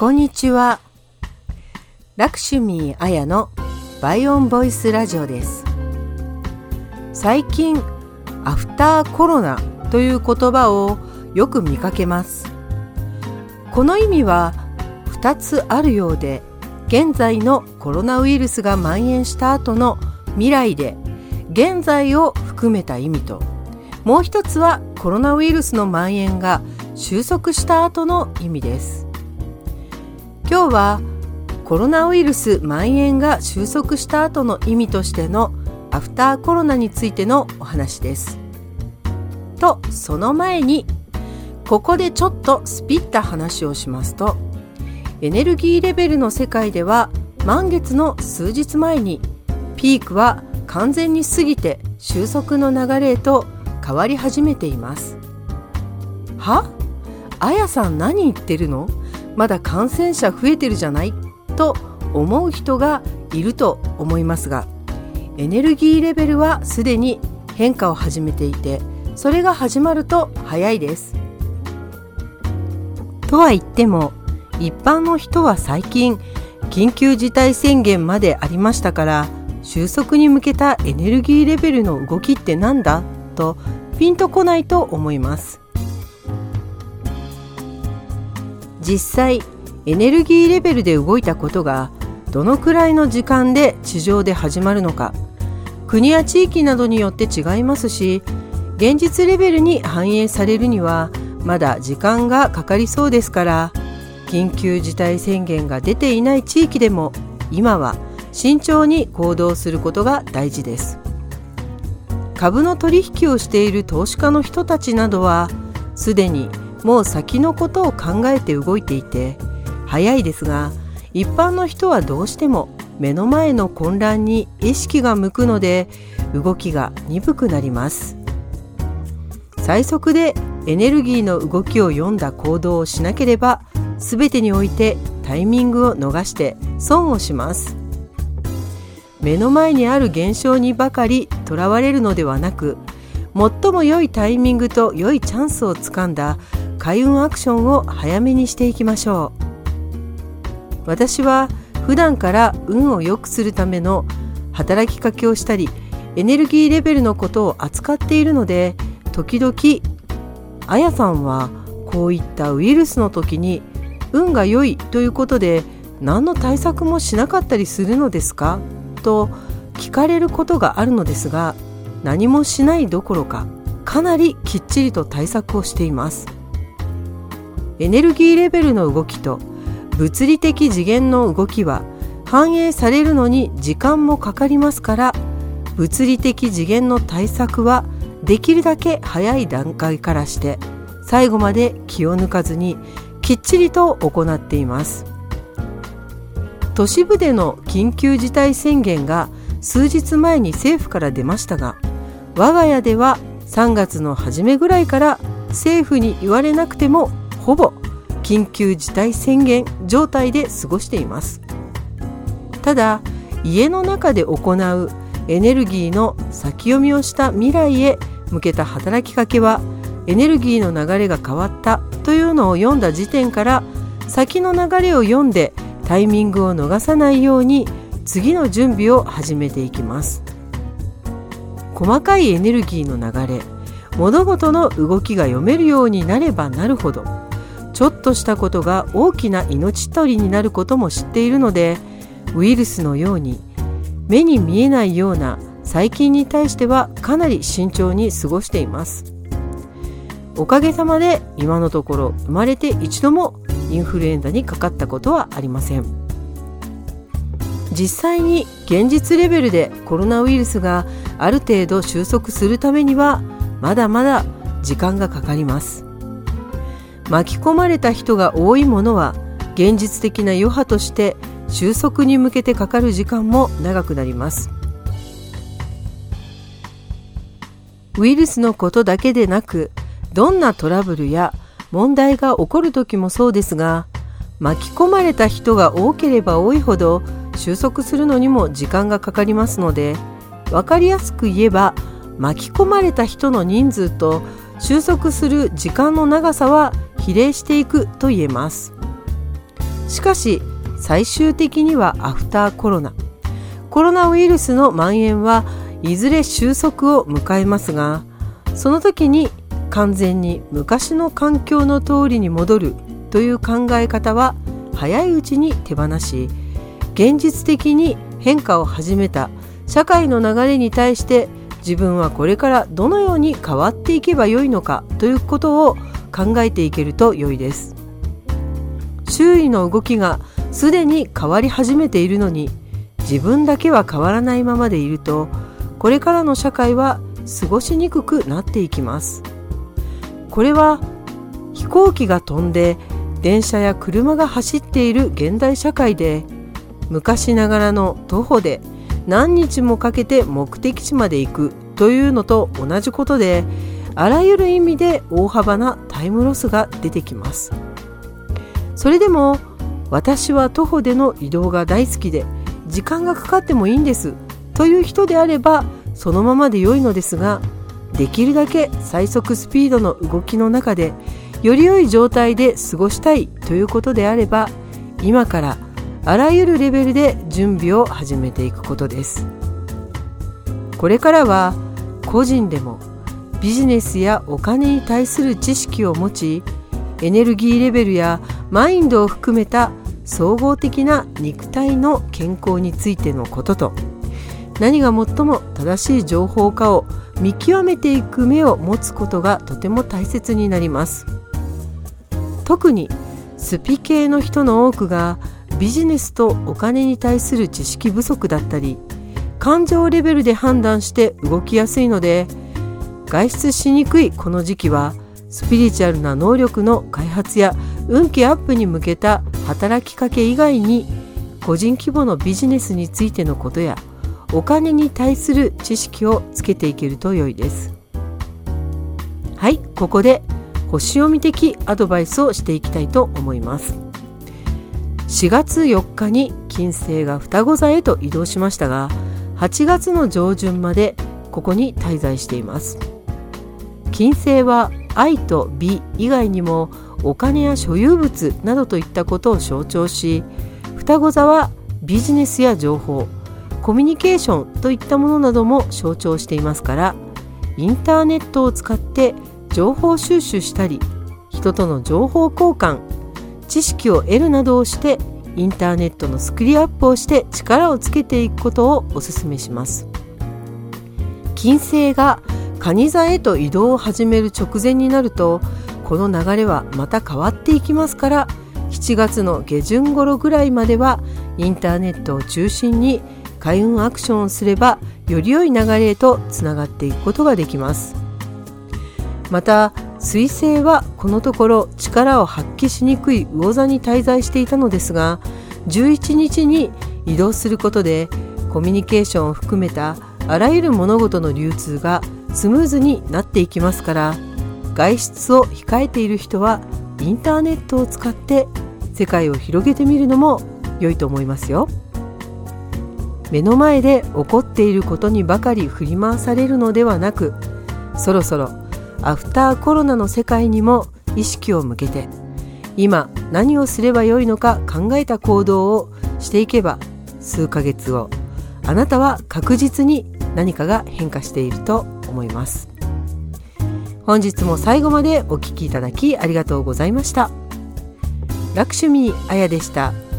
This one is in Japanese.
こんにちは。ラクシュミーアヤのバイオンボイスラジオです。最近、アフターコロナという言葉をよく見かけます。この意味は2つあるようで、現在のコロナウイルスが蔓延した後の未来で現在を含めた意味と、もう一つはコロナウイルスの蔓延が収束した後の意味です。今日はコロナウイルス蔓延が収束した後の意味としてのアフターコロナについてのお話です。とその前にここでちょっとスピった話をしますとエネルギーレベルの世界では満月の数日前にピークは完全に過ぎて収束の流れへと変わり始めています。は？あやさん何言ってるの？まだ感染者増えてるじゃない？と思う人がいると思いますがエネルギーレベルはすでに変化を始めていてそれが始まると早いです。とは言っても一般の人は最近緊急事態宣言までありましたから収束に向けたエネルギーレベルの動きってなんだ？とピンとこないと思います。実際エネルギーレベルで動いたことがどのくらいの時間で地上で始まるのか。国や地域などによって違いますし現実レベルに反映されるにはまだ時間がかかりそうですから緊急事態宣言が出ていない地域でも今は慎重に行動することが大事です。株の取引をしている投資家の人たちなどはすでにもう先のことを考えて動いていて早いですが一般の人はどうしても目の前の混乱に意識が向くので動きが鈍くなります。最速でエネルギーの動きを読んだ行動をしなければ全てにおいてタイミングを逃して損をします。目の前にある現象にばかりとらわれるのではなく最も良いタイミングと良いチャンスをつかんだ開運アクションを早めにしていきましょう。私は普段から運を良くするための働きかけをしたりエネルギーレベルのことを扱っているので時々あやさんはこういったウイルスの時に運が良いということで何の対策もしなかったりするのですか？と聞かれることがあるのですが何もしないどころかかなりきっちりと対策をしています。エネルギーレベルの動きと物理的次元の動きは反映されるのに時間もかかりますから物理的次元の対策はできるだけ早い段階からして最後まで気を抜かずにきっちりと行っています。都市部での緊急事態宣言が数日前に政府から出ましたが我が家では3月の初めぐらいから政府に言われなくてもほぼ緊急事態宣言状態で過ごしています。ただ家の中で行うエネルギーの先読みをした未来へ向けた働きかけはエネルギーの流れが変わったというのを読んだ時点から先の流れを読んでタイミングを逃さないように次の準備を始めていきます。細かいエネルギーの流れ物事の動きが読めるようになればなるほどちょっとしたことが大きな命取りになることも知っているのでウイルスのように目に見えないような細菌に対してはかなり慎重に過ごしています。おかげさまで今のところ生まれて一度もインフルエンザにかかったことはありません。実際に現実レベルでコロナウイルスがある程度収束するためにはまだまだ時間がかかります。巻き込まれた人が多いものは現実的な余波として収束に向けてかかる時間も長くなります。ウイルスのことだけでなくどんなトラブルや問題が起こる時もそうですが巻き込まれた人が多ければ多いほど収束するのにも時間がかかりますので分かりやすく言えば巻き込まれた人の人数と収束する時間の長さは比例していくと言えます。しかし最終的にはアフターコロナ。コロナウイルスの蔓延はいずれ収束を迎えますがその時に完全に昔の環境の通りに戻るという考え方は早いうちに手放し現実的に変化を始めた社会の流れに対して自分はこれからどのように変わっていけばよいのかということを考えていけると良いです。周囲の動きがすでに変わり始めているのに自分だけは変わらないままでいるとこれからの社会は過ごしにくくなっていきます。これは飛行機が飛んで電車や車が走っている現代社会で昔ながらの徒歩で何日もかけて目的地まで行くというのと同じことであらゆる意味で大幅なタイムロスが出てきます。それでも私は徒歩での移動が大好きで時間がかかってもいいんですという人であればそのままで良いのですができるだけ最速スピードの動きの中でより良い状態で過ごしたいということであれば今からあらゆるレベルで準備を始めていくことです。これからは個人でもビジネスやお金に対する知識を持ちエネルギーレベルやマインドを含めた総合的な肉体の健康についてのことと何が最も正しい情報かを見極めていく目を持つことがとても大切になります。特にスピ系の人の多くがビジネスとお金に対する知識不足だったり感情レベルで判断して動きやすいので外出しにくいこの時期はスピリチュアルな能力の開発や運気アップに向けた働きかけ以外に個人規模のビジネスについてのことやお金に対する知識をつけていけると良いです。はいここで星読み的アドバイスをしていきたいと思います。4月4日に金星が双子座へと移動しましたが8月の上旬までここに滞在しています。金星は愛と美以外にもお金や所有物などといったことを象徴し双子座はビジネスや情報コミュニケーションといったものなども象徴していますからインターネットを使って情報収集したり人との情報交換知識を得るなどをしてインターネットのスクリーアップをして力をつけていくことをお勧めします。金星が蟹座へと移動を始める直前になるとこの流れはまた変わっていきますから7月の下旬頃ぐらいまではインターネットを中心に開運アクションをすればより良い流れへとつながっていくことができます。また水星はこのところ力を発揮しにくい魚座に滞在していたのですが11日に移動することでコミュニケーションを含めたあらゆる物事の流通がスムーズになっていきますから外出を控えている人はインターネットを使って世界を広げてみるのも良いと思いますよ。目の前で起こっていることにばかり振り回されるのではなくそろそろアフターコロナの世界にも意識を向けて今何をすればよいのか考えた行動をしていけば数ヶ月後あなたは確実に何かが変化していると思います本日も最後までお聴きいただきありがとうございましたラクシュミーあやでした。